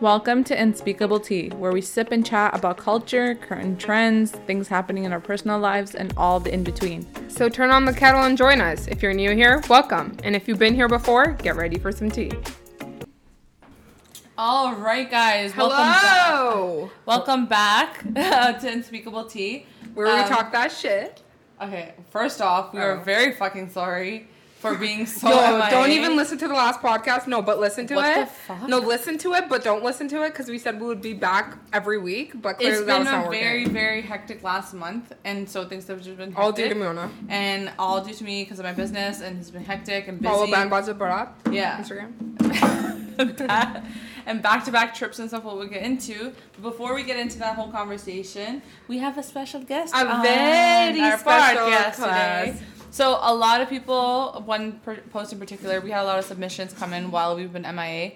Welcome to Unspeakable Tea, where we sip and chat about culture, current trends, things happening in our personal lives, and all the in between. So turn on the kettle and join us. If you're new here, welcome. And if you've been here before, get ready for some tea. All right, guys. Hello! Welcome back, welcome back to Unspeakable Tea. Where Um, we talk that shit. Okay, first off, we are Oh. very fucking sorry for being so. Yo, don't even listen to the last podcast. No, but listen to What it. the fuck? No, listen to it, but don't listen to it because we said we would be back every week. But clearly It's been a working. very, very hectic last month, and so things have just been hectic. All due to Mona. And all due to me because of my business, and it's been hectic and busy. Follow Band Budget Barat. Yeah. Instagram. and back-to-back trips and stuff what we'll get into but before we get into that whole conversation we have a special guest A very special class. today so a lot of people one per- post in particular we had a lot of submissions come in while we've been mia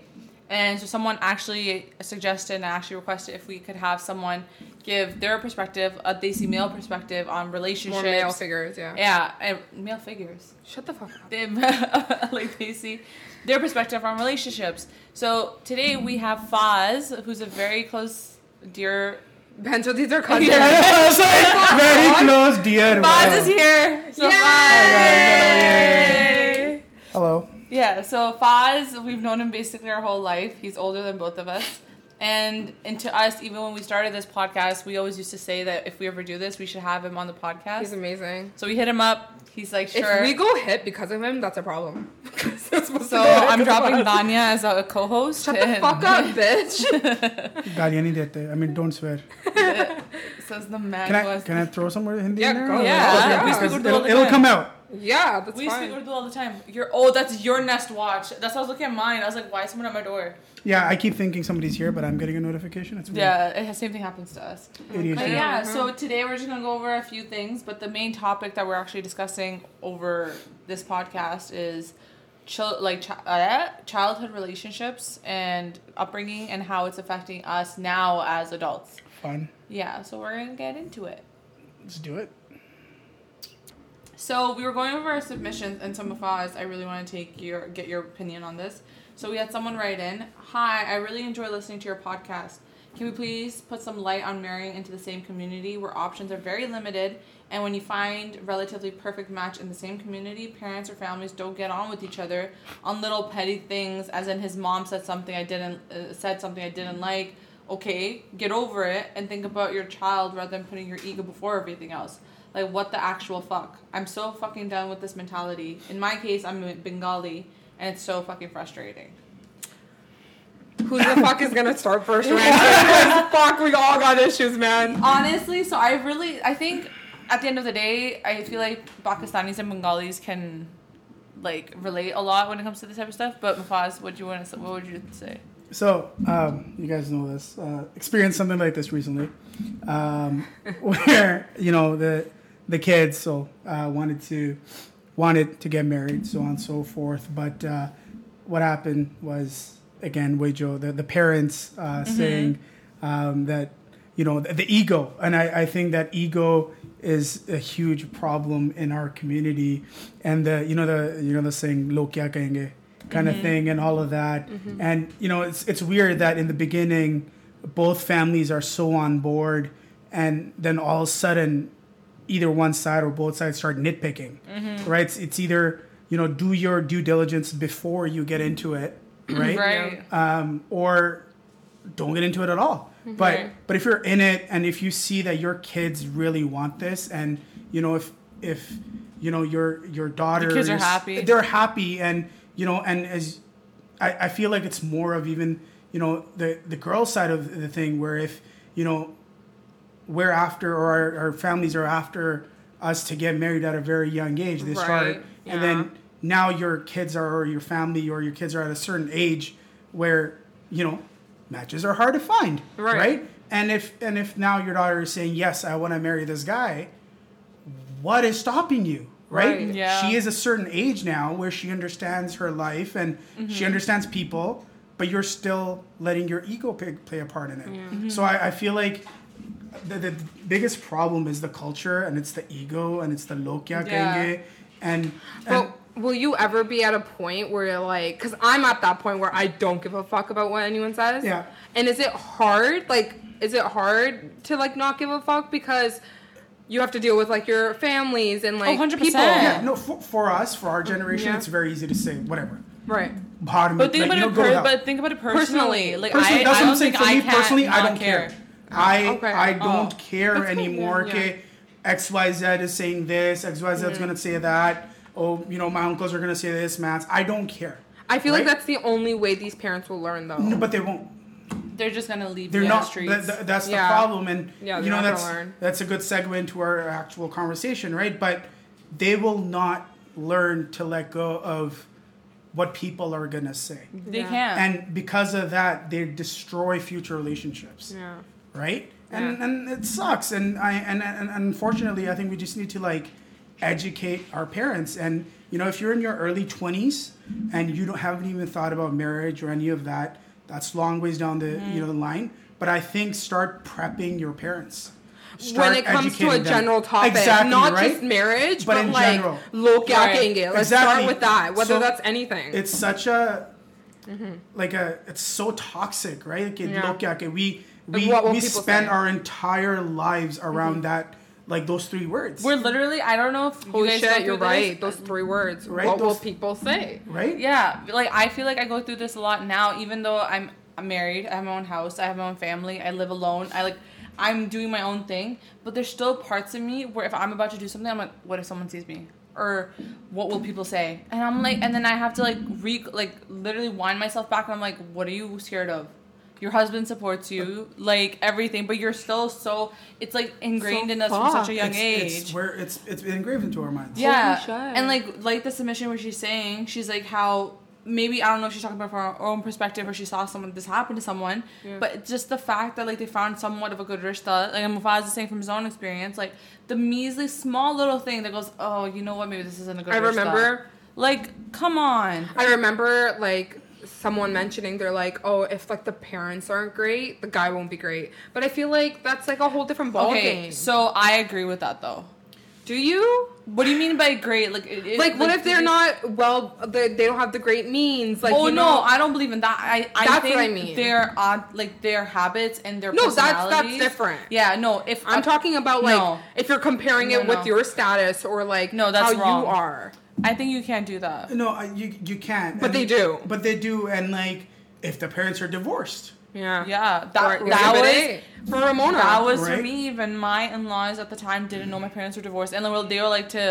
and so someone actually suggested and actually requested if we could have someone give their perspective a desi male perspective on relationships More male figures, yeah. yeah and male figures Shut the fuck up. they like they their perspective on relationships. So today we have Faz, who's a very close dear. Benjo, these are cousins. Very close, dear. Faz is here. So Faz. Hello. Yeah. So Faz, we've known him basically our whole life. He's older than both of us. And, and to us, even when we started this podcast, we always used to say that if we ever do this, we should have him on the podcast. He's amazing. so we hit him up. He's like, sure. If we go hit because of him, that's a problem. so I'm dropping Danya as a co-host. Shut the fuck up, bitch. Danya, dete. I mean, don't swear. Says the man. Can I, can I throw some Hindi yeah, in there? Yeah, yeah. We speak Urdu it'll, it'll come out. Yeah, that's we fine. speak Urdu all the time. You're oh, that's your Nest watch. That's I was looking at mine. I was like, why is someone at my door? Yeah, I keep thinking somebody's here, but I'm getting a notification. It's weird. Yeah, the same thing happens to us. But yeah, uh-huh. so today we're just gonna go over a few things, but the main topic that we're actually discussing over this podcast is like chi- uh, childhood relationships and upbringing and how it's affecting us now as adults. Fun. Yeah, so we're gonna get into it. Let's do it. So we were going over our submissions and some of us. I really want to take your get your opinion on this. So we had someone write in, "Hi, I really enjoy listening to your podcast. Can we please put some light on marrying into the same community where options are very limited, and when you find relatively perfect match in the same community, parents or families don't get on with each other on little petty things, as in his mom said something I didn't uh, said something I didn't like. Okay, get over it and think about your child rather than putting your ego before everything else." Like, what the actual fuck? I'm so fucking done with this mentality. In my case, I'm Bengali, and it's so fucking frustrating. Who the fuck is gonna start first? Fuck, we all got issues, man. Honestly, so I really, I think at the end of the day, I feel like Pakistanis and Bengalis can, like, relate a lot when it comes to this type of stuff. But Mafaz, what do you want to? What would you say? So, um, you guys know this. Uh, experienced something like this recently, um, where you know the the kids so uh, wanted to wanted to get married, so on and so forth. But uh, what happened was again, Weijo, the the parents uh, saying um, that you know the, the ego, and I, I think that ego is a huge problem in our community, and the you know the you know the saying "log kya kahenge." kind of mm-hmm. thing and all of that. Mm-hmm. And you know, it's it's weird that in the beginning both families are so on board and then all of a sudden either one side or both sides start nitpicking. Mm-hmm. Right? It's, it's either, you know, do your due diligence before you get into it, right? Right. Um, or don't get into it at all. But Right. but if you're in it and if you see that your kids really want this and you know if if you know your your daughter kids are happy. they're happy and you know and as I, I feel like it's more of even you know the the girl side of the thing where if you know we're after or our, our families are after us to get married at a very young age they start Right, and then now your kids are or your family or your kids are at a certain age where you know matches are hard to find Right. right, and if and if now your daughter is saying yes i want to marry this guy what is stopping you right, Right. Yeah. she is a certain age now where she understands her life and she mm-hmm. understands people but you're still letting your ego play, play a part in it so I, I feel like the, the biggest problem is the culture and it's the ego and it's the lokya Yeah. kenge and, and will you ever be at a point where you're like, because I'm at that point where I don't give a fuck about what anyone says. Yeah. And is it hard? Like, is it hard to like not give a fuck because you have to deal with like your families and like 100%. people? Yeah, no, for, for us, for our generation, Yeah. it's very easy to say whatever. Right. Bottom, But think like, about it. know, go to Per- but think about it personally. Personally. Like Personally, I, that's I what don't I'm saying. think For I me can't personally, I don't care. I Okay. I oh, don't Oh. care That's okay, anymore. yeah. Okay, X Y Z is saying this. X Y Z is gonna say that. Oh, you know, my uncles are gonna say this. Mats, I don't care. I feel like that's the only way these parents will learn though. No, but they won't. They're just gonna leave They're you on the not. streets. That, that- that's the problem, and Yeah, you know that's learn. that's a good segue into our actual conversation, right? But they will not learn to let go of what people are gonna say, they Yeah. can't. and because of that, they destroy future relationships. Yeah. right? And Yeah. and it sucks. And I and, and unfortunately, I think we just need to like educate our parents. And you know, if you're in your early twenties and you don't haven't even thought about marriage or any of that, that's long ways down the you know the line. But I think start prepping your parents. when it comes to a them. general topic, exactly, not right? just marriage, But but, in like general. look Right. it. Let's Exactly. start with that, whether So, that's anything. it's such a like a it's so toxic right like Mm-hmm. Yeah. look at it we we, we spend say? Mm-hmm. our entire lives around that like those three words We're literally. I don't know if you guys go shit, through you're this. right. Those three words. Right, What will those- people say? right Yeah, like I feel like I go through this a lot now. Even though I'm, I'm married, I have my own house, I have my own family, I live alone. I like, I'm doing my own thing. But there's still parts of me where if I'm about to do something, I'm like, what if someone sees me? Or what will people say? And I'm like, and then I have to like re like literally wind myself back. And I'm like, what are you scared of? Your husband supports you, like everything, but you're still so. It's like ingrained So in us from such a young it's, age. it's where it's it's been engraved into our minds Yeah, shit. and like like the submission where she's saying she's like how maybe I don't know if she's talking about from her own perspective or she saw someone this happen to someone, Yeah. but just the fact that like they found somewhat of a good rishta, like Mufaz is saying from his own experience, like the measly small little thing that goes, oh, you know what, maybe this isn't a good. I rishta." remember like, come on. I remember like someone mentioning they're like, oh, if like the parents aren't great, the guy won't be great. But I feel like that's like a whole different ballgame. Okay, so I agree with that though. do you? What do you mean by great? Like, it, it- Like, what if they're it- not well? They, they don't have the great means. Like, oh you no, I don't believe in that. I, I That's think what I mean. Their odd, like their habits and their No, that's- that's different. Yeah, no. If I'm talking about like No. if you're comparing No, it with no. your status or like No, that's how wrong. you are. I think you can't do that. no you you can't But And- they do. but they do and like if the parents are divorced Yeah. Yeah, Or that that Exhibit was A for Ramona. that was for me. Even my in-laws at the time didn't know my parents were divorced, and they were, they were like to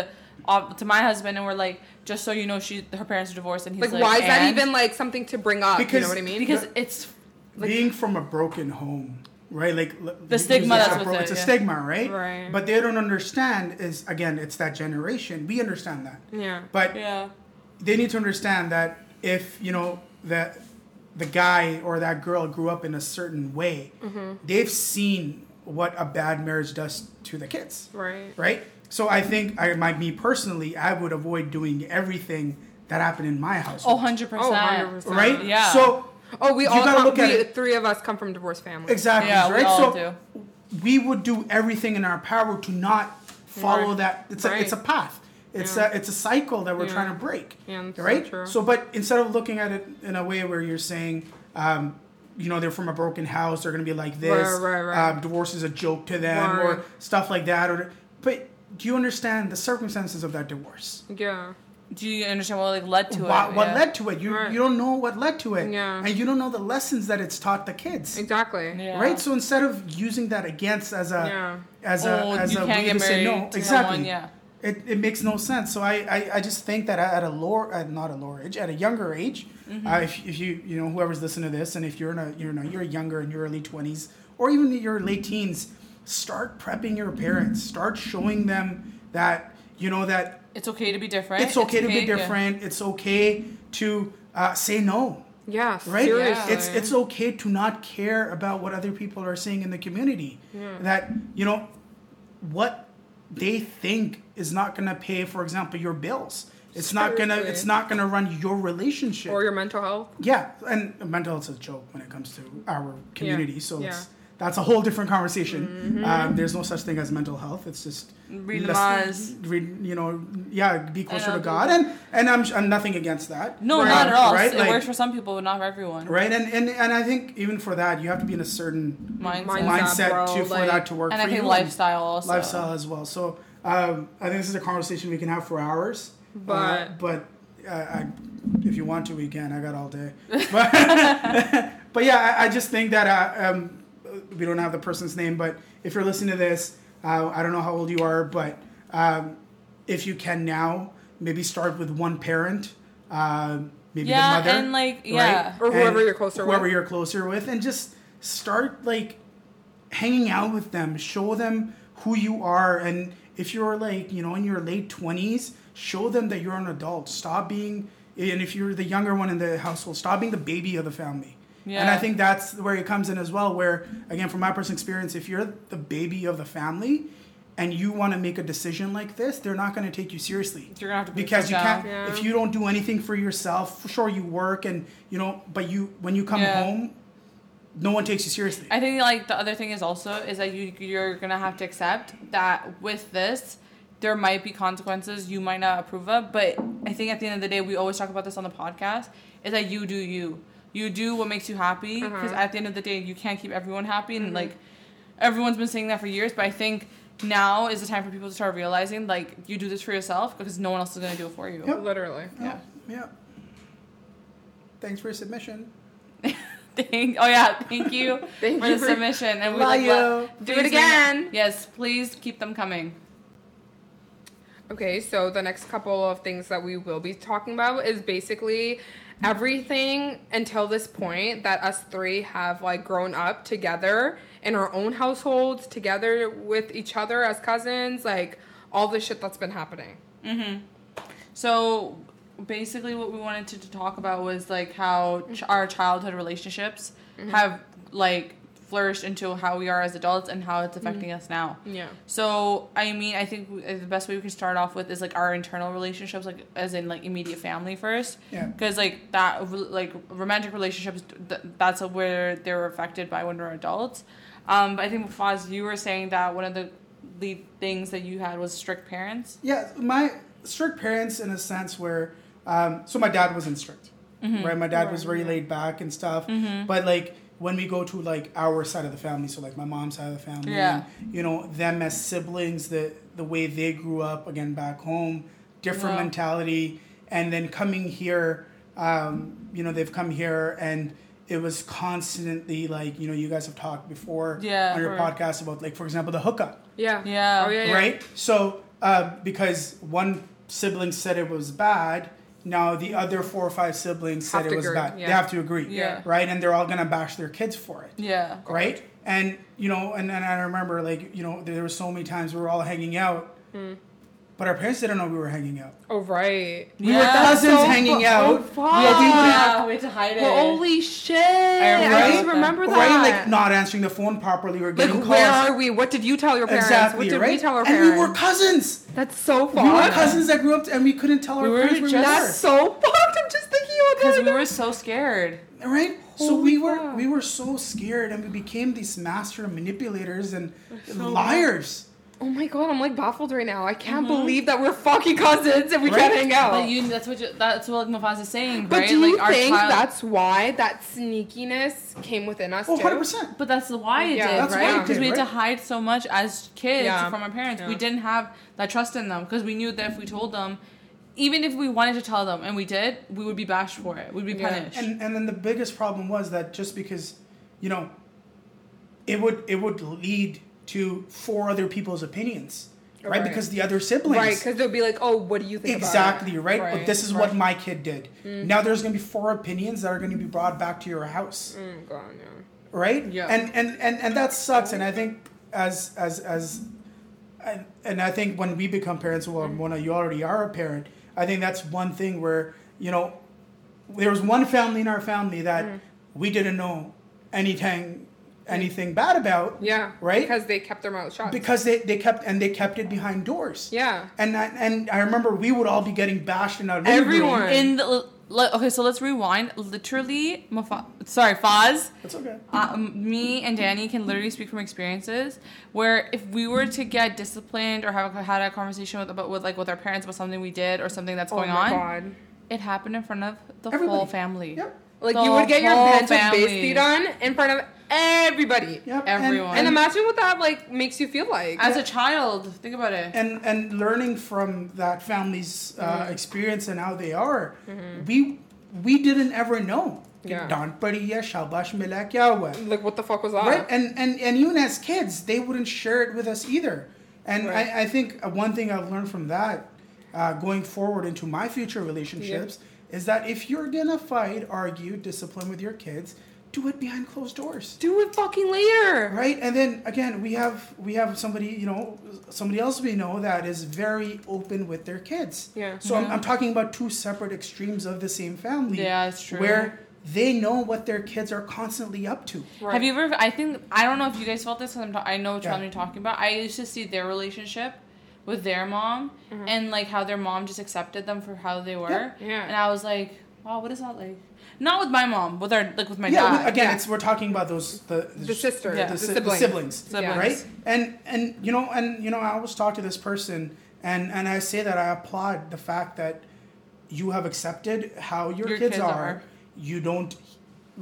uh, to my husband, and were like, just so you know, she her parents are divorced, and he's like, like, why is that even like something to bring up? Because, you know what I mean? Because it's being from a broken home right like The stigma you- that's it's a with it, it's a yeah. stigma right Right. but they don't understand is again it's that generation we understand that yeah. but yeah. they need to understand that if you know that the guy or that girl grew up in a certain way Mm-hmm. they've seen what a bad marriage does to the kids Right. right so i think i might me personally i would avoid doing everything that happened in my house Oh, 100 Oh, percent. 100%. right Yeah. so Oh, we You all gotta come, look at we, it- three of us come from divorced families. exactly Yeah, we right all so we would do everything in our power to not follow Right. that it's a it's a path it's Yeah. a it's a cycle that we're Yeah. trying to break Yeah, that's so right true. so but instead of looking at it in a way where you're saying um, you know they're from a broken house they're gonna be like this Right, right, right. Um, divorce is a joke to them or stuff like that or but do you understand the circumstances of that divorce Yeah. Do you understand what like led to what, it? what yeah. led to it you, Right. you don't know what led to it Yeah. and you don't know the lessons that it's taught the kids Exactly. Yeah. right so instead of using that against as a Yeah. as Oh, a as you a can't way get to say married no to exactly someone, yeah. it, it makes no sense so I, I i just think that at a lower at not a lower age at a younger age Mm-hmm. uh, if, if you you know whoever's listening to this and if you're in a you're in a, you're younger in your early 20s or even your late teens start prepping your parents start showing them that you know that It's okay to be different. it's okay to be yeah. different it's okay to uh, say no Yeah. right Seriously. it's it's okay to not care about what other people are saying in the community that you know what they think is not going to pay for example your bills it's not going to it's not going to run your relationship or your mental health. yeah and mental health is a joke when it comes to our community so Yeah. it's that's a whole different conversation. Mm-hmm. Um, there's no such thing as mental health. It's just Read less- read, you know, yeah, be closer to God, and and I'm I'm nothing against that. No, Right. not at all. Right? It Like- works for some people, but not for everyone. Right, and, and and I think even for that, you have to be in a certain Mindset. Mindset, mindset bro, to for like- that to work And for I think you. lifestyle also. lifestyle as well. So um, I think this is a conversation we can have for hours. But- uh, but uh, I, if you want to, we can. I got all day. But, but yeah, I, I just think that uh, um, we don't have the person's name. But if you're listening to this, uh, I don't know how old you are, but um, if you can now, maybe start with one parent. Uh, maybe Yeah, the mother, and, like, yeah. Or whoever And you're closer with whoever with. you're closer with, and just start like hanging out with them. Show them who you are, and if you're like you know in your late twenties, show them that you're an adult. Stop being, and if you're the younger one in the household, stop being the baby of the family. And I think that's where it comes in as well. Where again, from my personal experience, if you're the baby of the family. And you want to make a decision like this, they're not going to take you seriously You're gonna have to because you can't down. if you don't do anything for yourself for sure you work and you know but you when you come Yeah. home no one takes you seriously I think like the other thing is also is that you you're gonna have to accept that with this there might be consequences you might not approve of, but I think at the end of the day we always talk about this on the podcast is that you do you. You do what makes you happy because Uh-huh. at the end of the day you can't keep everyone happy and like everyone's been saying that for years, but I think now is the time for people to start realizing like you do this for yourself because no one else is gonna do it for you. Yep. Literally. Yeah. yeah thanks for your submission Thank, oh yeah, thank you Thank for you the for- submission and we Love like you. Do it please again. Yes, please keep them coming. Okay, so the next couple of things that we will be talking about is basically everything until this point that us three have like grown up together in our own households, together with each other as cousins, like all the shit that's been happening. Mm-hmm. So basically, what we wanted to, to talk about was like how mm-hmm. ch- our childhood relationships mm-hmm. have like flourished into how we are as adults and how it's affecting us now. Yeah. So I mean, I think w- the best way we can start off with is like our internal relationships, like as in like immediate family first. Yeah. Because like that, like romantic relationships, th- that's where they're affected by when we're adults. Um, but I think Faz, you were saying that one of the lead things that you had was strict parents. yeah my strict parents in a sense where um, so my dad wasn't strict right my dad was very laid back and stuff but like when we go to like our side of the family so like my mom's side of the family Yeah. and, you know them as siblings the the way they grew up again back home different Yeah. mentality and then coming here um, you know they've come here and it was constantly like you know you guys have talked before Yeah, on your right. podcast about like for example the hookah Yeah. Yeah. Oh yeah. yeah. right? So uh, because one sibling said it was bad, now the other four or five siblings said it was agree, bad. yeah. They have to agree, Yeah. right? And they're all gonna bash their kids for it, Yeah. right? And you know, and I remember like you know there were so many times we were all hanging out, Hmm. But our parents didn't know we were hanging out. Oh right. We were cousins So hanging fu- out. Oh, fuck. Yeah, we Yeah, we had to hide it. Holy shit! I, Right? just remember that. Right, like not answering the phone properly or Like, getting calls. where are we? What did you tell your parents? exactly, what did right? we tell our parents? and we were cousins. That's so fucked. We were cousins that grew up, and we couldn't tell our We were parents where we just- were. That's so fucked. I'm just thinking about Because we were so scared. right so Holy we were we were so scared and we became these master manipulators and liars Oh my god, I'm like baffled right now. I can't mm-hmm. believe that we're fucking cousins and we Right? can't hang out. But you, that's what you, that's what Mufaz is saying, But right? do you like think child, that's why that sneakiness came within us Oh, 100 percent. But that's why it Yeah, did, that's right? Because we had to hide so much as kids Yeah. from our parents. We didn't have that trust in them because we knew that if we told them, even if we wanted to tell them and we did, we would be bashed for it. We'd be Yeah. punished. and and then the biggest problem was that just because you know it would it would lead to four other people's opinions right, Right. because the other siblings Right, because they'll be like, oh, what do you think exactly right? Right, But this is right. what my kid did now there's going to be four opinions that are going to be brought back to your house? Mm, God, yeah. right? Yeah. And and and and that sucks. And I think as as as and, and I think when we become parents, well, when you already are a parent, I think that's one thing where you know there was one family in our family that Mm-hmm. we didn't know anything anything bad about Yeah. Right? Because they kept their mouth shut. because they, they kept and they kept it behind doors. yeah. And I, and I remember we would all be getting bashed in our living room. Everyone. in the let, okay, so let's rewind. Literally, Mafa- sorry, Faz. That's okay. Um, me and Danny can literally speak from experiences where if we were to get disciplined or have had a conversation with about with like with our parents about something we did or something that's going oh my on, God. it happened in front of the Everybody. whole family. Yep. Like The you would get your whole pencil base family. beat on in front of everybody. Yep. Everyone. And imagine what that like makes you feel like. As a child, think about it. and and learning from that family's uh, Mm-hmm. experience and how they are, we we didn't ever know. Yeah. Don Pariya Shabash Milak Yahweh. like what the fuck was that? Right? And, and and even as kids, they wouldn't share it with us either. And Right. I, I think uh, one thing I've learned from that, uh, going forward into my future relationships, is that if you're gonna fight, argue, discipline with your kids, do it behind closed doors. Do it fucking later. Right, and then again, we have we have somebody you know somebody else we know that is very open with their kids. Yeah. So I'm, I'm talking about two separate extremes of the same family. Yeah, it's true. Where they know what their kids are constantly up to. Right. Have you ever? I think I don't know if you guys felt this because I'm. Ta- I know which Yeah. you're talking about. I used to see their relationship with their mom Mm-hmm. and like how their mom just accepted them for how they were. Yeah. And I was like, wow, what is that like? Not with my mom, with our like with my yeah, dad. we- again, yeah. it's we're talking about those the The sister, Yeah. the, the si- the siblings. siblings, Siblings. right? And and you know and you know I always talk to this person and and I say that I applaud the fact that you have accepted how your, Your kids, kids are. are. You don't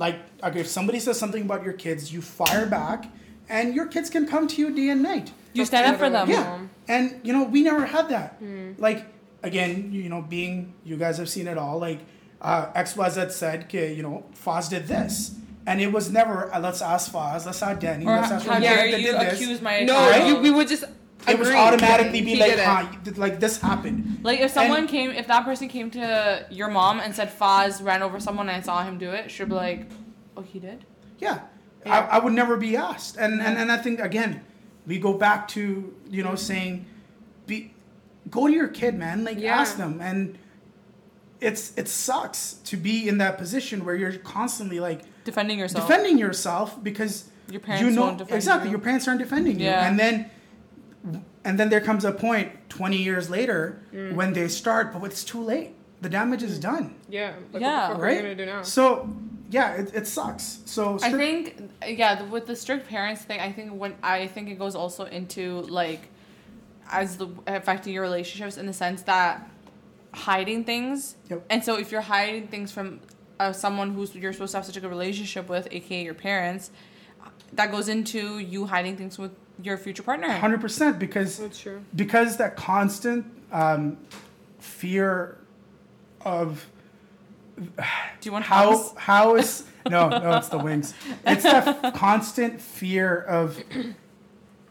like okay if somebody says something about your kids, you fire back, and your kids can come to you day and night. You stand up for them. Yeah, Mom. and you know we never had that. Hmm. Like again, you know, being you guys have seen it all. Like uh, X Y Z said, "Okay, you know, Foz did this, and it was never uh, let's ask Foz, let's ask Danny, Or let's how ask dare Roger that you did this. accuse my No, child. you, we would just. It was automatically be He like, did it. huh, like this happened. Like if someone And- came, if that person came to your mom and said Foz ran over someone and I saw him do it, she'd be like, oh, he did. Yeah, Yeah. I, I would never be asked, and, and Yeah. and I think again, we go back to you know saying, be, go to your kid, man, like Yeah. ask them, and it's it sucks to be in that position where you're constantly like Defending yourself. defending yourself because Your parents you know won't defend exactly you. your parents aren't defending Yeah. you, and then and then there comes a point 20 years later Mm. when they start, but it's too late. The damage is done, Yeah. Like, Yeah. What the fuck are right? you gonna do now? So yeah, it, it sucks. So I think yeah, the- with the strict parents thing, I think when I think it goes also into like as the affecting your relationships in the sense that hiding things. Yep. And so if you're hiding things from uh, someone who's you're supposed to have such a good relationship with, aka your parents, that goes into you hiding things with your future partner. Hundred percent, because That's true. because that constant um, fear of Do you want how hugs? how is no no it's the wings. It's that constant fear of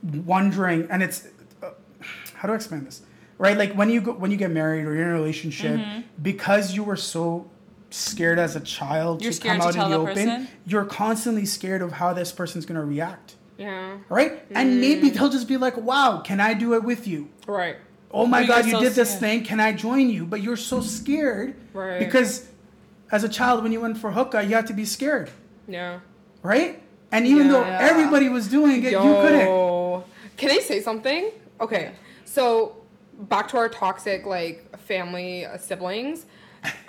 wondering, and it's uh, how do I explain this? Right, like when you go when you get married or you're in a relationship, Mm-hmm. because you were so scared as a child You're to come to out in the open, person? you're constantly scared of how this person's gonna react. Yeah. Right, and maybe they'll just be like, "Wow, can I do it with you?" Right. oh my But god you're so did this scared. thing can i join you but you're so scared Right. because as a child when you went for hookah you had to be scared Yeah. right and even though Yeah. everybody was doing it you couldn't Yo. Can I say something? Okay. So back to our toxic like family uh, siblings.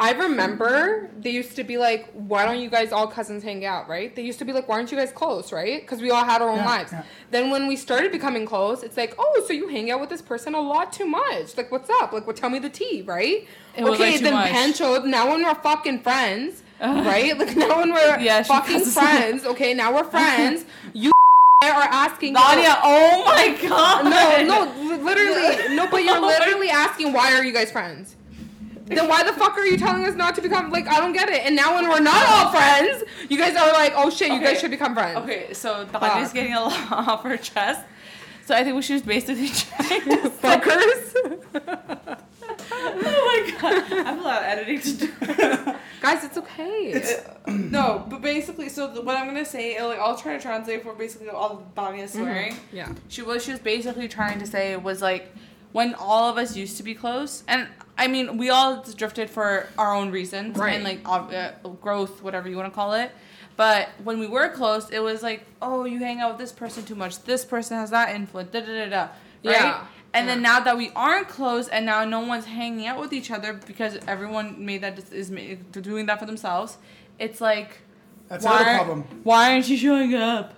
I remember they used to be like, "Why don't you guys all cousins hang out?" Right? They used to be like, "Why aren't you guys close?" Right? Because we all had our own Yeah, lives. yeah. Then when we started becoming close, it's like, "Oh, so you hang out with this person a lot too much? Like, what's up? Like, what? Tell me the tea, right?" It okay, then much. Pancho. Now when we're fucking friends, right? Like now when we're Yeah, fucking friends. Okay, now we're friends. You are asking Nadia, oh my god. no, no, li- literally, no. But you're literally asking why are you guys friends? Then why the fuck are you telling us not to become like I don't get it? And now when we're not all friends, you guys are like, oh shit, you Okay. guys should become friends. Okay, so Nadia's getting a lot off her chest. So I think we should basically say. Fuckers. Oh my god. I have a lot of editing to do. guys, it's okay. no, but basically, so the, what I'm gonna say, like, I'll try to translate for basically all the Dania swearing. yeah. She was she was basically trying to say was like when all of us used to be close, and I mean we all drifted for our own reasons Right. and like uh, growth, whatever you want to call it. But when we were close, it was like, oh, you hang out with this person too much. This person has that influence. Da da da da. Right? Yeah. And then now that we aren't close, and now no one's hanging out with each other because everyone made that is doing that for themselves. It's like That's why, another problem. Why aren't you showing up?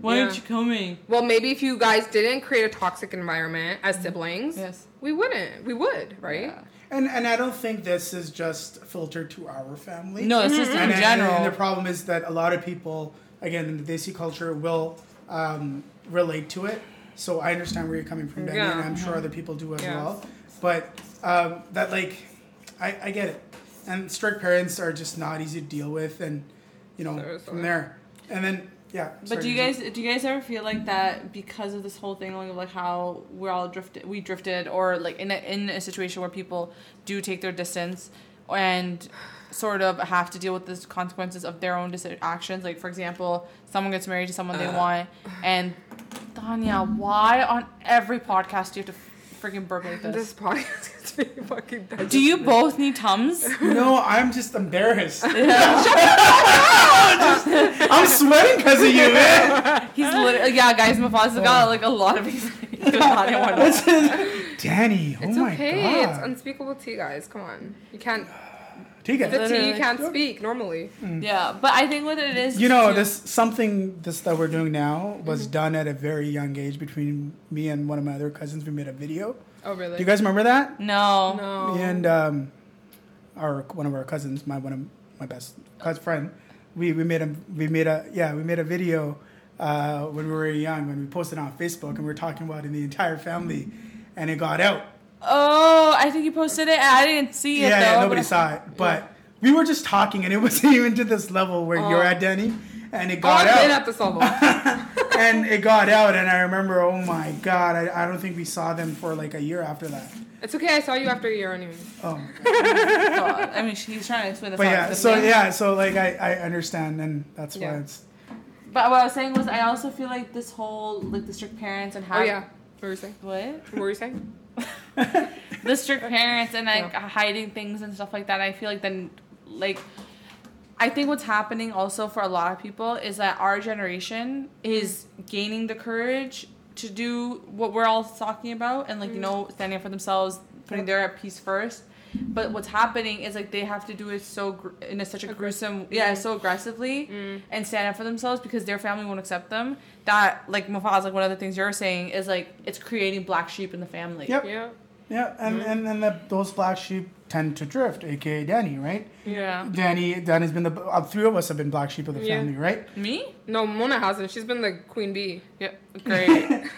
Why aren't you coming? Well, maybe if you guys didn't create a toxic environment as siblings, Yes. we wouldn't. We would, right? Yeah. And and I don't think this is just filtered to our family. No, it's just in and, and- general. And the problem is that a lot of people, again, in the Desi culture, will um, relate to it. So I understand where you're coming from, Benny, and I'm sure other people do as Yeah. well. But um, that, like, I, I get it. And strict parents are just not easy to deal with, and you know, Seriously. from there, and then yeah. But sorry, do you guys do you guys ever feel like that because of this whole thing like, like how we're all drifted we drifted or like in a, in a situation where people do take their distance and sort of have to deal with the consequences of their own deci- actions like for example someone gets married to someone they Uh. want and Tanya why on every podcast do you have to freaking burp like This this podcast is being fucking. do you both need tums No, I'm just embarrassed. I'm sweating because of you, man. he's literally yeah guys Mufasa oh. got like a lot of these What's his- Danny, oh It's my okay. It's god. unspeakable tea, guys. Come on. You can't. Take The tea you can't speak normally. yeah but I think what it is You know, too- this something this that we're doing now was done at a very young age between me and one of my other cousins. We made a video. Oh really? Do you guys remember that? no No. Me and um, our one of our cousins, my one of my best cousin friend, we, we made a we made a yeah we made a video uh, when we were young when we posted it on Facebook and we were talking about it in the entire family, and it got out. Oh, I think you posted it. I didn't see it yeah, though. yeah, nobody I- saw it, but we were just talking, and it wasn't even to this level where you're Oh. at, Danny, and it Oh, got I've been out. at this level. and it got out, and I remember, oh my god, I, I don't think we saw them for like a year after that. it's okay. I saw you after a year anyway. Oh my god. God, I mean, she's trying to explain the But yeah, fact so yeah, so like I, I understand, and that's why it's But what I was saying was, I also feel like this whole like the strict parents and how Oh yeah. What were you saying? what What were you saying? the strict parents and like Yeah. hiding things and stuff like that. I feel like then like. I think what's happening also for a lot of people is that our generation is mm. gaining the courage to do what we're all talking about and like you mm. know standing up for themselves, putting their peace first. But what's happening is like they have to do it so gr- in a, such a gruesome, yeah, so aggressively mm. and stand up for themselves because their family won't accept them. That like Mufaz, like one of the things you're saying is like it's creating black sheep in the family. Yep. Yeah. Yeah, and and and the, those black sheep tend to drift, aka Danny, right? Yeah. Danny, Danny's been the uh, three of us have been black sheep of the Yeah. family, right? Me? No, Mona hasn't. She's been the queen bee. Yeah. Great. yeah,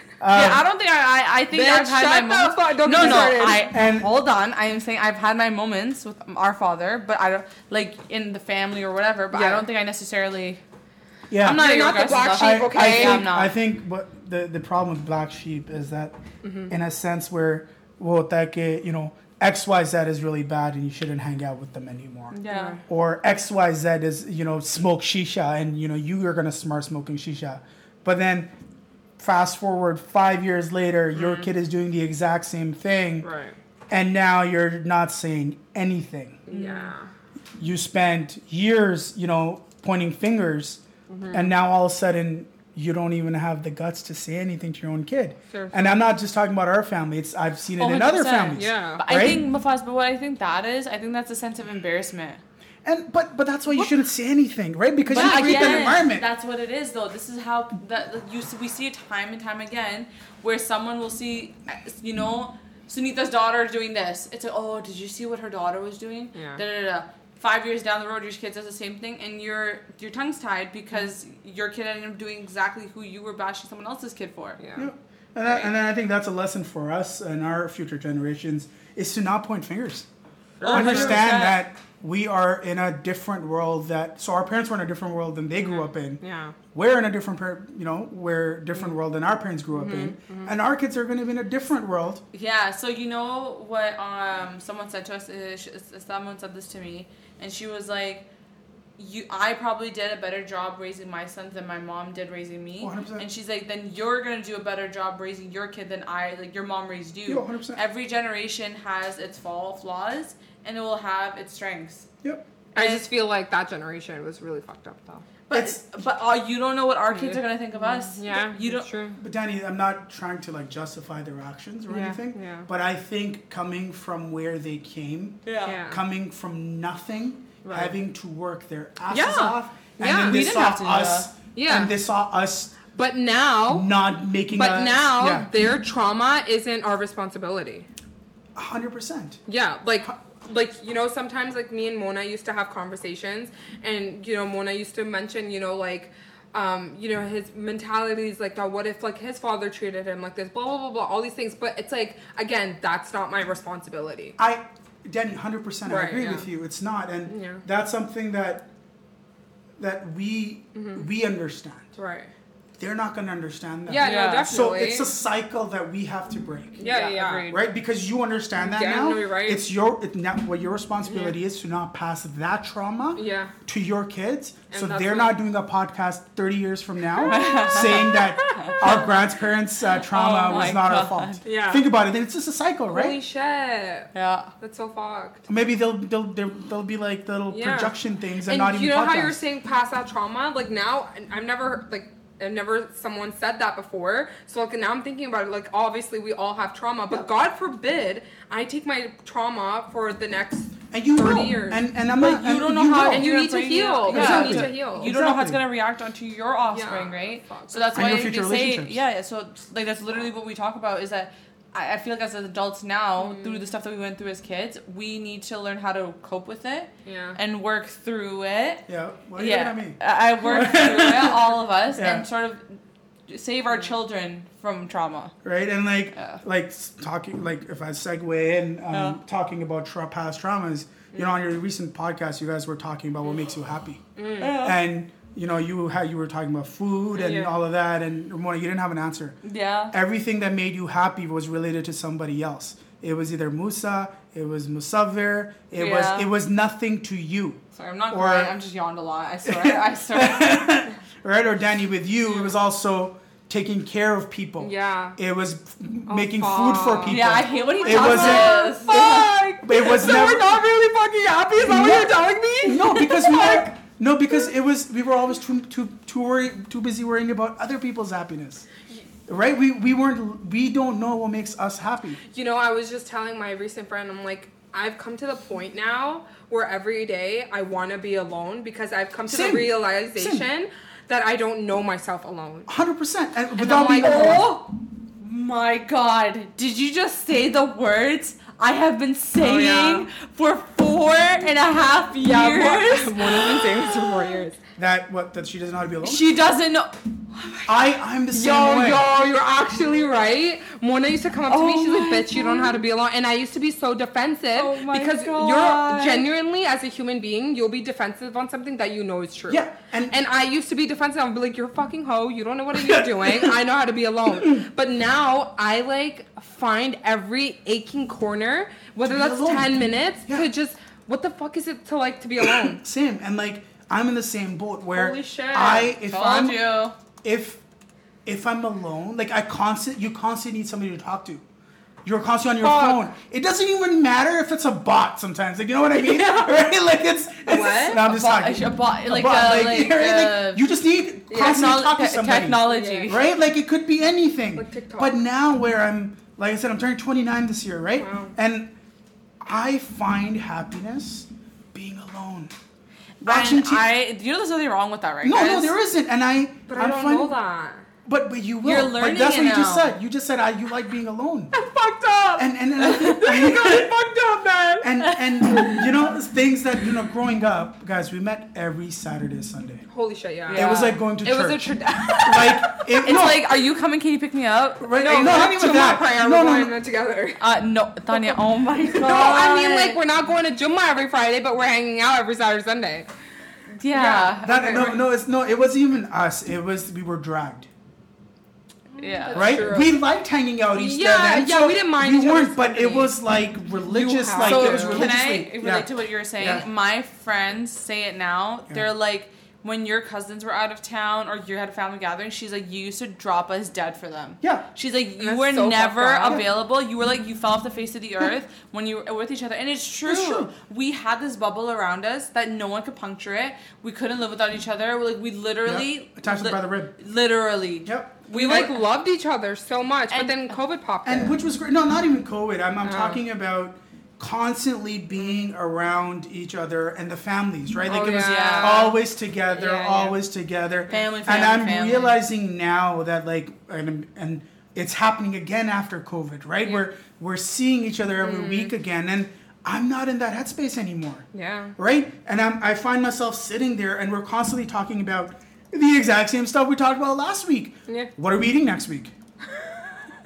I don't think I. I, I think I've had shut my moments. fuck- don't no, no. I And- hold on. I am saying I've had my moments with our father, but I don't like in the family or whatever. But I don't think I necessarily. Yeah, I'm not You're not the black sheep, I, okay? I Yeah, think, I'm not. I think what the the problem with black sheep is that, Mm-hmm. in a sense, where well, that que, you know X Y Z is really bad and you shouldn't hang out with them anymore. Yeah. Or X Y Z is you know smoke shisha and you know you are gonna start smoking shisha, but then fast forward five years later, your kid is doing the exact same thing, Right. and now you're not saying anything. Yeah. You spent years, you know, pointing fingers, Mm-hmm. and now all of a sudden you don't even have the guts to say anything to your own kid. Sure. And I'm not just talking about our family; it's I've seen it Oh, in other families. Yeah. But I think Mufaz, but what I think that is, I think that's a sense of embarrassment. And but but that's why you shouldn't say anything, right? Because you create that environment. That's what it is, though. This is how that you we see it time and time again, where someone will see, you know, Sunita's daughter doing this. It's like, oh, did you see what her daughter was doing? Yeah. Da, da, da. Five years down the road, your kid does the same thing, and your your tongue's tied because your kid ended up doing exactly who you were bashing someone else's kid for. Yeah. Yeah. And, that, and then I think that's a lesson for us and our future generations is to not point fingers. Oh, Understand 100%. that we are in a different world that so our parents were in a different world than they grew up in. Yeah. We're in a different par- you know, we're different mm-hmm. world than our parents grew up in. Mm-hmm. Mm-hmm. And our kids are going to be in a different world. Yeah, so you know what um someone said to us uh, is, someone said this to me and she was like you I probably did a better job raising my sons than my mom did raising me. 100%. And she's like then you're going to do a better job raising your kid than I like your mom raised you. Yeah, 100%. Every generation has its fall flaws and it will have its strengths. Yep. I just feel like that generation was really fucked up though. But It's- but uh, you don't know what our kids are gonna think of us. Yeah, you don't. true. But Danny, I'm not trying to like justify their actions or Yeah, anything. yeah. But I think coming from where they came, Yeah. Yeah. coming from nothing, Right. having to work their asses Yeah. off, and Yeah. then We they didn't saw have to us. Yeah. and they saw us But now, not making. but us, now yeah, their trauma isn't our responsibility. hundred percent. Yeah, like like you know sometimes like me and Mona used to have conversations and you know Mona used to mention you know like um you know his mentality is like oh, what if like his father treated him like this blah blah blah blah all these things but it's like again that's not my responsibility. I, Danny, hundred percent. I agree yeah. with you. It's not, and Yeah. that's something that that we Mm-hmm. we understand. Right. They're not going to understand that. Yeah, Yeah. no, definitely. So it's a cycle that we have to break. yeah, yeah, yeah. right? Because you understand that Yeah, now. no, you're right. It's your it, now, what your responsibility is to not pass that trauma Yeah. to your kids, And so they're what- not doing a podcast 30 years from now saying that our grandparents' uh, trauma Oh was my not our fault. Yeah. Think about it. It's just a cycle, right? Holy shit. Yeah. That's so fucked. Maybe they'll they'll they'll, they'll be like little Yeah. projection things and, And not even you know podcasts. how you're saying pass that trauma? Like now, I've never heard like I've never someone said that before. So like now I'm thinking about it. Like obviously we all have trauma, but God forbid I take my trauma for the next and you 30 know, years. and and I'm But not, you and don't know how And you need to bringing heal. up- You need to heal. You don't know how it's gonna react onto your offspring, Yeah. right? Fuck. So that's And why your they future say, relationships. yeah, yeah. So like that's literally what we talk about is that I, I feel like as adults now, Mm. through the stuff that we went through as kids, we need to learn how to cope with it Yeah. and work through it. yeah. What are you yeah, looking me? I I work through it, all of us, Yeah. and sort of save our children from trauma. right? And like, Yeah. like talking, like if I segue in, um, Yeah. talking about tra- past traumas, you know, on your recent podcast, you guys were talking about what makes you happy, and you know, you had you were talking about food and Yeah. all of that, and Ramona, you didn't have an answer. Yeah. Everything that made you happy was related to somebody else. It was either Musa, it was Musavir, it Yeah. was it was nothing to you, Sorry, I'm not Or- crying. I'm just yawned a lot. I swear. I swear. right? Or Danny, with you, it was also taking care of people. Yeah. It was f- oh, making food for people. yeah, I hate when he It talks wasn't- about. Fuck. It was so never. we're not really fucking happy. Is that what you're telling me? No, because we were no, because it was we were always too too too worry, too busy worrying about other people's happiness, right? We we weren't we don't know what makes us happy. You know, I was just telling my recent friend, I'm like, I've come to the point now where every day I want to be alone because I've come to Same. the realization that I don't know myself alone. Hundred percent, and And without I'm being like, Oh my god. Did you just say the words I have been oh, saying yeah. for four and a half years? one has been saying this for four years. that what that she doesn't know how to be alone. She doesn't know. I I'm the same Yo, way. yo, you're actually right. Mona used to come up to me. Oh She's like, my "Bitch, you don't know how to be alone." And I used to be so defensive Oh because God. you're genuinely, as a human being, you'll be defensive on something that you know is true. Yeah, and- and I used to be defensive. I'd be like, "You're a fucking hoe. You don't know what you're doing. I know how to be alone." But now I like find every aching corner, whether that's alone. ten minutes, Yeah. to just what the fuck is it to like to be alone? Same, and like I'm in the same boat where Holy shit. I if Told I'm you. if if I'm alone, like I constant you constantly need somebody to talk to. You're constantly on your Fuck. phone. It doesn't even matter if it's a bot sometimes. Like you know what I mean? Yeah. right? Like it's, it's What? No, I'm just talking. a bot- like, bot, uh, like, right? uh, you just need constantly Technol- talk to te- somebody. technology. Right? Like it could be anything. Like TikTok. But now where I'm like I said, I'm turning 29 this year, right? Wow. And I find happiness being alone. Watching And TV. I, you know, there's nothing wrong with that, right? no, no, there isn't. And I But I'm I don't finding- know that. But but you will. You're But learning that's it what you just said. You just said I, you like being alone. I'm fucked up. And and and, I think- fucked up, man. and and you know things that you know growing up, guys. We met every Saturday, Sunday. Holy shit, yeah. It was like going to church. It was a tradition. like it, It's no, like, are you coming? Can you pick me up? right, no, no, not not even even that. prayer. No, we're no, going no. in together. Uh, no, Tanya. Oh my god. No, I mean like we're not going to Jumma every Friday, but we're hanging out every Saturday, Sunday. yeah. That, Okay, no, right. no, it's no. It wasn't even us. It was we were dragged. Yeah. That's right? true. We liked hanging out each Yeah, then. yeah, so we didn't mind We weren't, but it was like religious. Like to. it was So Can can religiously. I relate yeah. to what you were saying? Yeah. My friends say it now. Yeah. They're like, when your cousins were out of town or you had a family gathering, she's like, you used to drop us dead for them. Yeah. She's like, you were so never available. You were like, you fell off the face of the earth when you were with each other. And it's true. It's true. We had this bubble around us that no one could puncture it. We couldn't live without each other. Like, we literally. Yeah. Attached li- by the rib. Literally. Yep. We like loved each other so much, but then COVID popped and in. which was great. No, not even COVID. I'm, I'm Oh. talking about constantly being around each other and the families, right? Like Oh, it was yeah. always together, Yeah, yeah. always together. Family, family, and I'm family. realizing now that like and and it's happening again after COVID, right? We're we're seeing each other every Mm. week again, and I'm not in that headspace anymore yeah. right? And I'm, I find myself sitting there, and we're constantly talking about the exact same stuff we talked about last week. Yeah. What are we eating next week?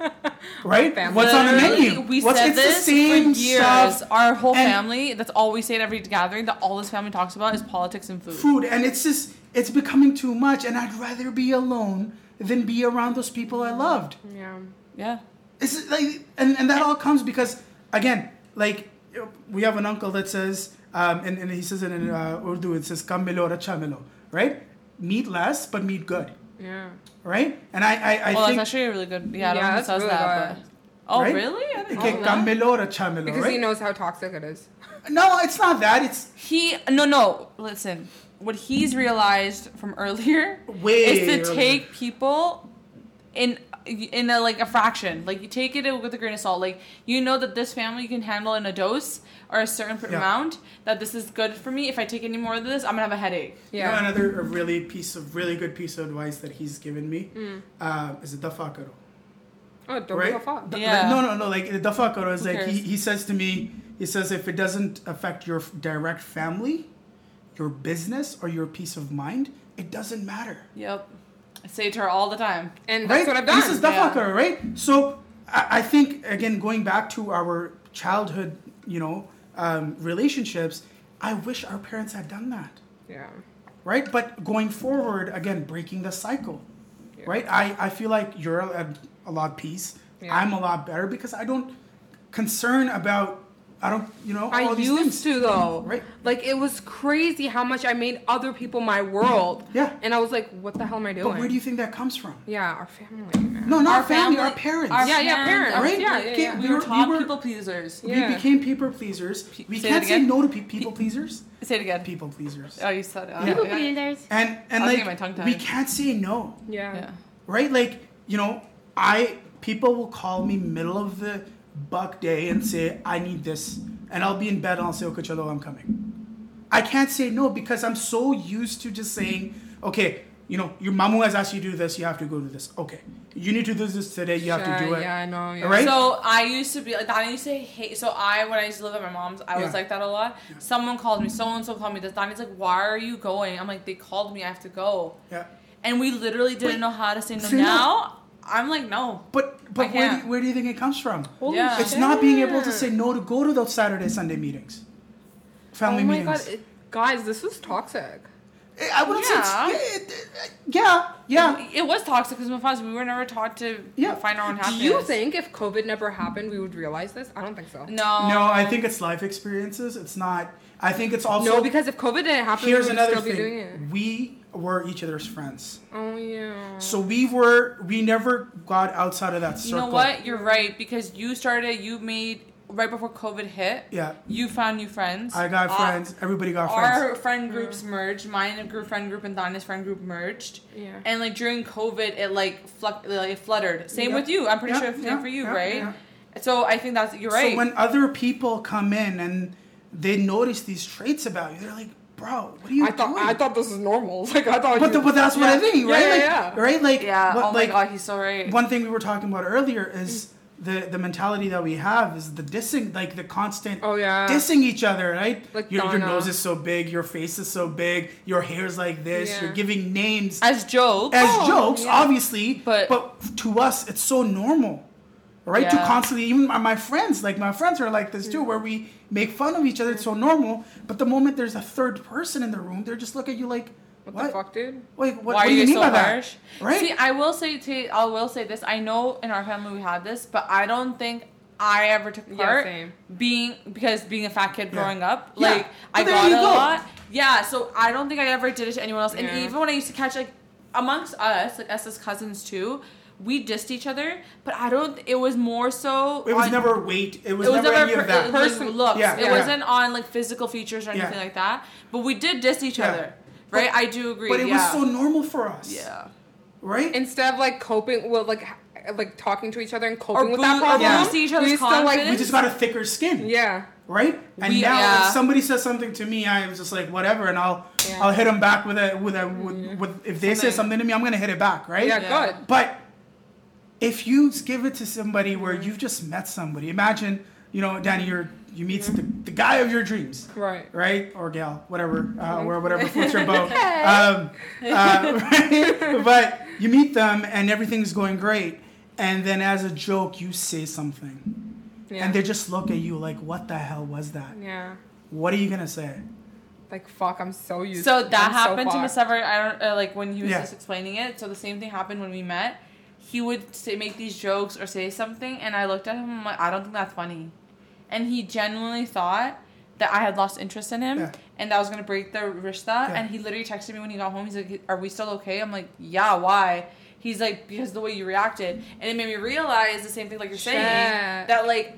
right? Family. What's on the menu? We What's, said it's the this same for years. stuff, Our whole and- family, that's all we say at every gathering, that all this family talks about is politics and food. food, and it's just it's becoming too much. And I'd rather be alone than be around those people I loved. Yeah. Yeah. It's like, and, and that all comes because, again, like, we have an uncle that says, um, and, and he says it in uh, Urdu, it says, "Kamelo chamelo, right? Meat less, but meat good, Yeah. right? And I, I, I well, think, that's actually a really good. Yeah, I don't Yeah, know who says really that, but. Oh, Right? really? I didn't okay, know that. kamelo chamelo, Because right? he knows how toxic it is. no, it's not that. It's He no no listen. What he's realized from earlier Way is to earlier. take people in in a like a fraction. Like you take it with a grain of salt. Like you know that this family can handle in a dose or a certain Yeah. amount. That this is good for me. If I take any more of this, I'm gonna have a headache. You know, Yeah. another a really piece of really good piece of advice that he's given me Mm. uh, is the dafakaro. Oh, don't right? give a fuck. The- Yeah. No, no, no. Like the dafakaro is Who like he, cares? he says to me. He says if it doesn't affect your direct family, your business, or your peace of mind, it doesn't matter. Yep. I say it to her all the time. And that's right? what I've done. This is Yeah. dafakaro, right? So I, I think again, going back to our childhood, you know, um, relationships, I wish our parents had done that. yeah. right? But going forward, again, breaking the cycle, Yeah. right? I, I feel like you're at a lot peace. Yeah. I'm a lot better because I don't concern about, I don't, you know, all I these used things. to though. Right. Like it was crazy how much I made other people my world. Yeah. And I was like, what the hell am I doing? But where do you think that comes from? yeah, our family, man. No, not Our family, family- our parents. our Yeah, yeah, parents. Right? Yeah, yeah, yeah. We We were were- top we were- people pleasers. Yeah. We became people pleasers. Pe- we say can't say again. no to pe- people pleasers. Say it again. People pleasers. Oh, you said it. Yeah. People Yeah. pleasers. And and like my tongue we can't say no. Yeah. Yeah. right? Like, you know, I people will call me middle of the buck day and say, I need this. And I'll be in bed and I'll say, okay, Chalo, I'm coming. I can't say no because I'm so used to just saying, okay, you know, your mamu has asked you to do this, you have to go do this. Okay. You need to do this today, you have to do it. Yeah, I know. Yeah. Right? So I used to be like that. I used to hate. So I, when I used to live at my mom's, I was like that a lot. Someone called me. So and so called me. This Donnie's like, "Why are you going?" I'm like, "They called me. I have to go." Yeah. And we literally didn't Wait, know how to say no. say no. Now I'm like, no. But but where do, can't. where do you think it comes from? Holy Yeah. It's not being able to say no to go to those Saturday, Sunday meetings. Family oh my meetings. god, it, guys, this is toxic. Eh, I wouldn't Yeah. say it's, eh, eh, yeah, yeah. It was toxic because my we were never taught to Yeah. find our own Do happiness. you think if COVID never happened, we would realize this? I don't think so. No. No, I think it's life experiences. It's not. I think it's also. no, because if COVID didn't happen, here's we would another still be doing thing. it. We were each other's friends, Oh yeah. so we were. We never got outside of that circle. You know what? You're right because you started. You made right before COVID hit. Yeah, You found new friends. I got Uh, friends. Everybody got friends. Our friend groups merged. Mine and group friend group and Donna's friend group merged. Yeah. And like during COVID, it like fluck, like, it fluttered. Same Yeah. with you. I'm pretty Yeah, sure same yeah, for you, yeah, right? yeah. So I think that's you're right. So when other people come in and they notice these traits about you, they're like, "Bro, what are you I thought doing?" I thought this was normal. Like I thought. but, the, but that's what I Yeah. think, Yeah, right? yeah, like, yeah. Right? Like, yeah. what- oh like, my god, he's so right. one thing we were talking about earlier is the the mentality that we have is the dissing, like the constant Oh yeah. dissing each other, right? Like your, your nose is so big, your face is so big, your hair's like this. Yeah. You're giving names As jokes. as Oh, jokes, yeah. obviously, But- but to us, it's so normal, right? To constantly, even my, my friends, like my friends are like this too, where mm. we make fun of each other. It's so normal, but the moment there's a third person in the room, they're just look at you like, what, what? the fuck, dude? Like, what, Why what are do you you mean so by that? harsh? Right? See, I will say to I will say this. I know in our family we had this, but I don't think I ever took Yeah, part. same. Being because being a fat kid Yeah. growing up, Yeah. like I Well, there got a go. lot. Yeah, so I don't think I ever did it to anyone else. And even when I used to catch like amongst us, like us as cousins too, we dissed each other. But I don't. It was more so. It was on- never weight. It was, it was never, never any per- of that. it was Person- looks. Yeah, it yeah. wasn't on like physical features or Yeah. anything like that. But we did diss each Yeah. other, right? But- I do agree. but it yeah. was so normal for us. yeah. Right? Instead of like coping, well, like like talking to each other and coping Or with that boo- or problem, boosting each other's we used to, like, we just got a thicker skin. yeah, Right? And We- now yeah. if somebody says something to me, I'm just like whatever, and I'll Yeah. I'll hit them back with a with a with, mm-hmm. with if they say Something. something to me, I'm gonna hit it back, right? yeah, Yeah. good. But if you give it to somebody where you've just met somebody, imagine, you know, Danny, you're you meet the, the guy of your dreams, Right. right? Or gal, whatever, uh, or whatever floats your boat. Um, uh, right? But you meet them and everything's going great, and then as a joke you say something, Yeah. and they just look at you like, "What the hell was that? yeah. What are you gonna say?" Like fuck, I'm so used. So that I'm so happened to fucked. Miss Ever. I don't uh, like when he was Yeah. just explaining it. So the same thing happened when we met. He would say make these jokes or say something, and I looked at him. I'm like, I don't think that's funny, and he genuinely thought that I had lost interest in him, Yeah. and that was gonna break the rishta. Yeah. And he literally texted me when he got home. He's like, "Are we still okay?" I'm like, "Yeah, why?" He's like, "Because the way you reacted," and it made me realize the same thing like you're saying that like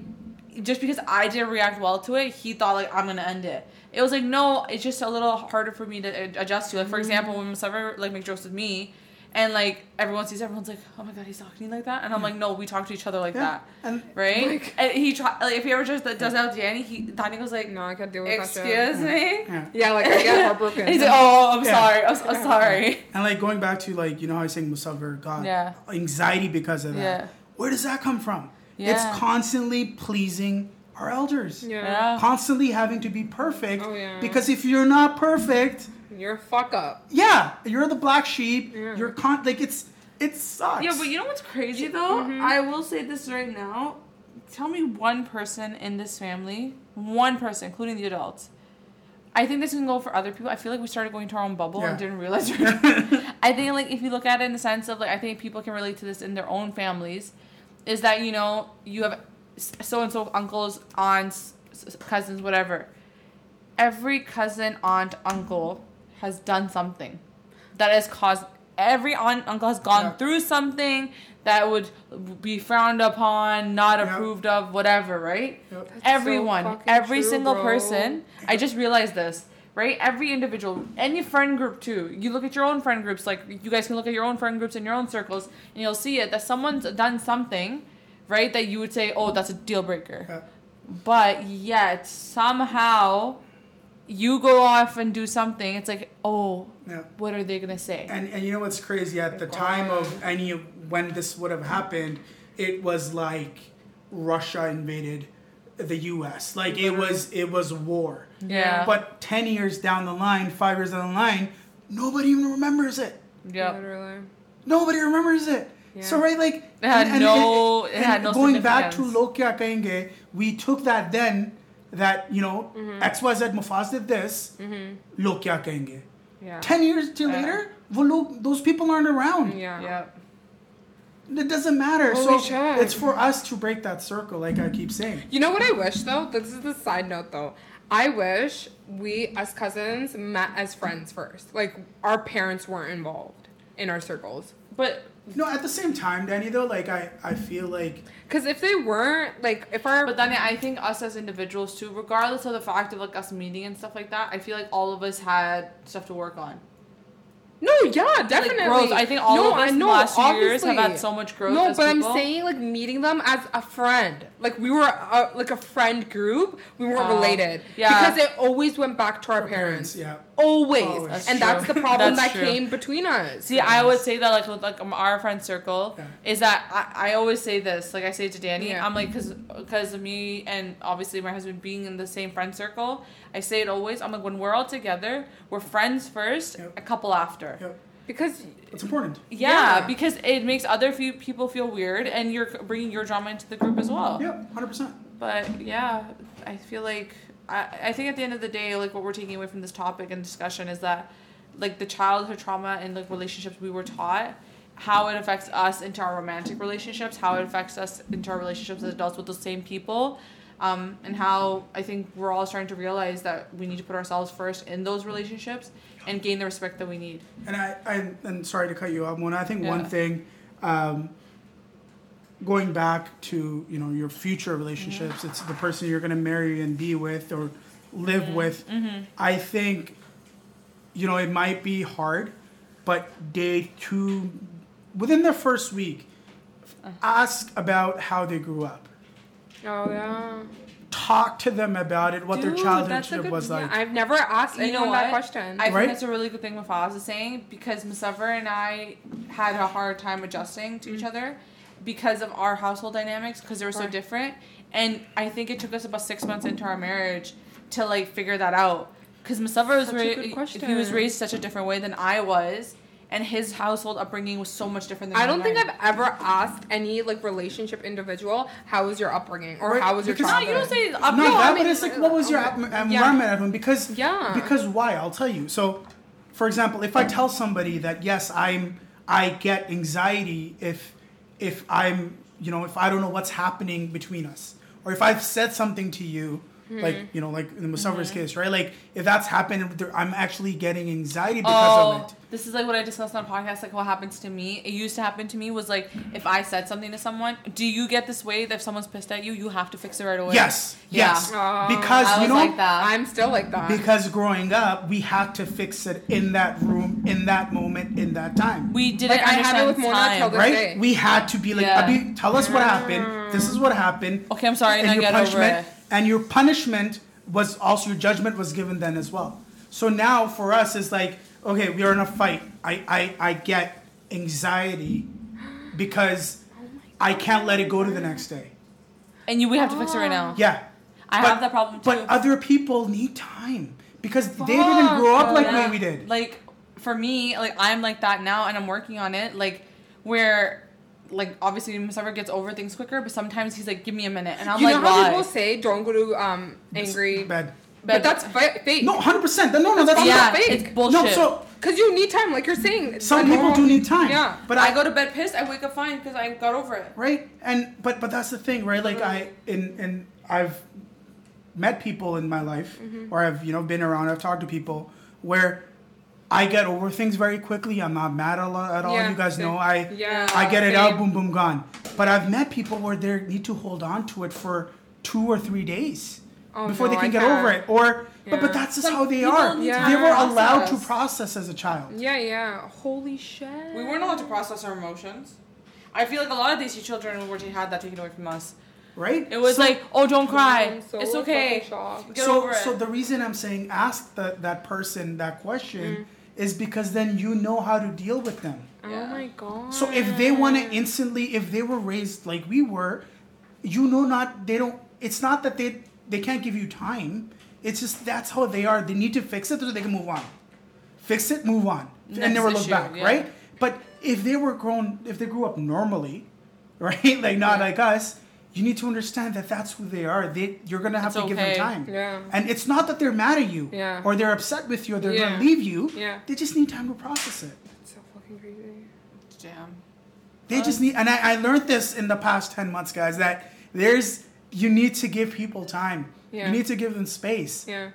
just because I didn't react well to it, he thought like I'm gonna end it. It was like no, it's just a little harder for me to uh, adjust to. Like for mm-hmm. example, when Mustafa like make jokes with me, and like everyone sees everyone's like, oh my god, he's talking to you like that, and I'm like, no, we talk to each other like Yeah. that, And right? Like- and he try like if he ever just does that with Danny, he Danny goes like, No, I can't deal with that excuse shit. me. yeah. Yeah, like I get heartbroken. He's like, oh, I'm Yeah. sorry, I'm, I'm sorry. And like going back to like you know how I was saying Musafir got Yeah. anxiety because of that. Yeah. Where does that come from? Yeah. It's constantly pleasing our elders. yeah. Yeah. Constantly having to be perfect. Oh, yeah. Because if you're not perfect, You're a fuck up. yeah, you're the black sheep. Yeah. You're con like it's it sucks. Yeah, but you know what's crazy though? Mm-hmm. I will say this right now. Tell me one person in this family, one person, including the adults. I think this can go for other people. I feel like we started going to our own bubble and didn't realize. we I think like if you look at it in the sense of like I think people can relate to this in their own families, is that you know you have so and so uncles, aunts, cousins, whatever. Every cousin, aunt, uncle has done something that has caused every aunt uncle has gone Yeah. through something that would be frowned upon, not Yeah. approved of, whatever, right? Yep. Everyone, fucking every true, single bro. person. I just realized this, right? Every individual, any friend group too. You look at your own friend groups, like you guys can look at your own friend groups in your own circles, and you'll see it that someone's done something, right? That you would say, oh, that's a deal breaker. Yeah. But yet somehow you go off and do something. It's like, oh, Yeah. what are they gonna say? And and you know what's crazy? At the time of any when this would have happened, it was like Russia invaded the U.S. Like it was it was war. Yeah. But ten years down the line, five years down the line, nobody even remembers it. Yep. Literally. Nobody remembers it. Yeah. So right, like It had no- it and had no going back to. Lokya Kenge, we took that then that you know Mm-hmm. XYZ Mufaz did this, Lokya Kenge. Yeah. Ten years till Yeah. later, well, lo- those people aren't around. Yeah. Yep. It doesn't matter. Holy so shit. it's for us to break that circle, like I keep saying. You know what I wish though? This is the side note though. I wish we as cousins met as friends first. Like our parents weren't involved in our circles. But No, at the same time, Danny, though, like I, I feel like Cause if they weren't, like if our But then I think us as individuals too, regardless of the fact of like us meeting and stuff like that, I feel like all of us had stuff to work on. No, yeah, definitely. Like growth. I think all no, of us I know, last few years have obviously. had so much growth. No, as but people. I'm saying like meeting them as a friend. Like we were a, like a friend group. We weren't Oh, related. yeah. Because it always went back to our, our parents. yeah. Always. Always. That's and true. that's the problem That's that true. came between us. See, I would say that like with like our friend circle Yeah. is that I, I always say this like I say to Danny Yeah. I'm like because because of me and obviously my husband being in the same friend circle I say it always I'm like when we're all together we're friends first Yep. a couple after Yep. because It's important. yeah, Yeah. because it makes other few people feel weird and you're bringing your drama into the group as well Yep, hundred percent. but yeah I feel like I, I think at the end of the day like what we're taking away from this topic and discussion is that like the childhood trauma and like relationships we were taught how it affects us into our romantic relationships, how it affects us into our relationships as adults with the same people, um, and how I think we're all starting to realize that we need to put ourselves first in those relationships and gain the respect that we need. And I, I and sorry to cut you off. One, I think one thing, um, going back to you know your future relationships, it's the person you're gonna marry and be with or live with. I think, you know, it might be hard, but day two, within the first week, ask about how they grew up. Oh yeah. Talk to them about it, what their childhood good- was like. yeah, I've never asked You know that what? question. I think Right? that's a really good thing what Faz is saying because Musavar and I had a hard time adjusting to each mm. other because of our household dynamics because they were so different. And I think it took us about six months into our marriage to like figure that out because Musavar was Such ra- he was raised such a different way than I was, and his household upbringing was so much different than mine. I don't think. I've ever asked any like relationship individual how was your upbringing or Right, how was your because- No, you don't say No. No, that, I but it's like, what was your uh, atm- yeah. environment at home? Because Yeah. because why? I'll tell you. So, for example, if I tell somebody that yes, I'm I get anxiety if if I'm you know if I don't know what's happening between us, or if I've said something to you. Like mm-hmm. you know, like in the Musafar's mm-hmm. case, right? Like if that's happened, I'm actually getting anxiety because Oh, of it. this is like what I discussed on podcast. Like what happens to me. It used to happen to me was like if I said something to someone. Do you get this way that if someone's pissed at you, you have to fix it right away? Yes, Yeah. yes, Oh. because I you know like that. I'm still like that. because growing up, we had to fix it in that room, in that moment, in that time. we didn't Like, I have it with Mona time. till right? day. We had to be like, Yeah. Abhi, tell us what happened. This is what happened. Okay, I'm sorry, And now your get over it. And your punishment was also your judgment was given then as well. So now for us, it's like, okay, we are in a fight. I I, I get anxiety because I can't let it go to the next day. And you, we have to fix it right now. Yeah. I But- have that problem too. But other people need time because they didn't grow up like Yeah. we did. Like for me, like I'm like that now, and I'm working on it. Like where, like obviously Musavar gets over things quicker, but sometimes he's like, "Give me a minute," and I'm like, you like, know how "Why?" people say don't go to um angry, Bad. but that's fa- fake. No, hundred percent. No, no, that's yeah, fake. it's bullshit. No, so Cause you need time, like you're saying. some people normal- do need time. Yeah. But I I, go to bed pissed. I wake up fine because I got over it. right and but but that's the thing right like i in and i've met people in my life Mm-hmm. or i've you know been around i've talked to people where i get over things very quickly i'm not mad a lot at all Yeah, you guys same. know i Yeah, i get it out boom boom gone but i've met people where they need to hold on to it for two or three days Oh, before no, they can I get can't. over it or but, Yeah. but that's just Some how they are Yeah. they were allowed to process. process as a child Yeah, yeah. Holy shit. We weren't allowed to process our emotions. I feel like a lot of these children were had that taken away from us. right It was So- like, "Oh, don't cry. I'm so it's okay. Get so, over it." so the reason I'm saying ask the, that person that question Mm. Is because then you know how to deal with them. Oh my god. So if they want to instantly, if they were raised like we were, you know, not they don't. It's not that they they can't give you time. It's just that's how they are. They need to fix it so they can move on. Fix it, move on, Next and never look back. yeah. Right? But if they were grown, if they grew up normally, right, like not like us. You need to understand that that's who they are. They, you're gonna have It's to give them time. Yeah. And it's not that they're mad at you Yeah. or they're upset with you or they're Yeah. gonna leave you. Yeah. They just need time to process it. so fucking crazy. Damn. They just need and I, I learned this in the past ten months, guys, that there's you need to give people time. Yeah. You need to give them space. Yeah.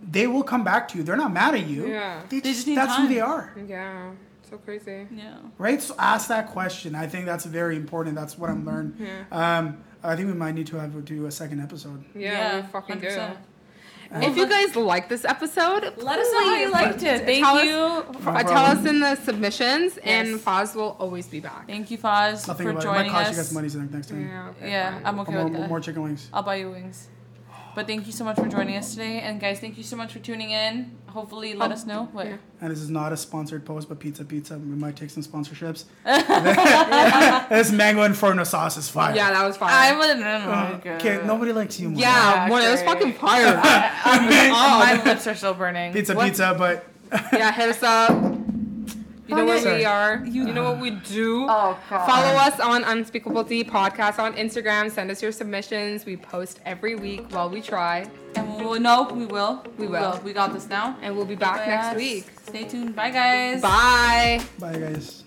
They will come back to you. They're not mad at you. Yeah. They, They just, just need that's who they are. Yeah. So crazy. Yeah. Right? So ask that question. I think that's very important. That's what I'm learned. Yeah. Um, I think we might need to have do a second episode. Yeah, we fucking 100%. do. If you guys like this episode, Let us know how you liked it. Thank tell you. Us, No uh, tell us in the submissions, and Foz will always be back. Thank you, Foz, Nothing for about it. It might joining cost you us. guys money next time. Yeah, okay, Yeah. I'm Or okay more, with that. more chicken wings. I'll buy you wings. But thank you so much for joining us today, and guys, thank you so much for tuning in. Hopefully, let Oh, us know. What? yeah. And this is not a sponsored post, but Pizza Pizza. We might take some sponsorships. this mango inferno sauce is fire. Yeah, that was fine. I wouldn't know. Uh, Okay, nobody likes you. More. yeah, Yeah, one, it was fucking fire. my lips are still burning. Pizza What? Pizza, but yeah, hit us up. You know where we are. You know what we do. Oh god. Follow us on Unspeakable D Podcast on Instagram. Send us your submissions. We post every week while we try. And we will. No, we will. We will. We got this now. And we'll be back next Yes. week. Stay tuned. Bye, guys. Bye. bye guys.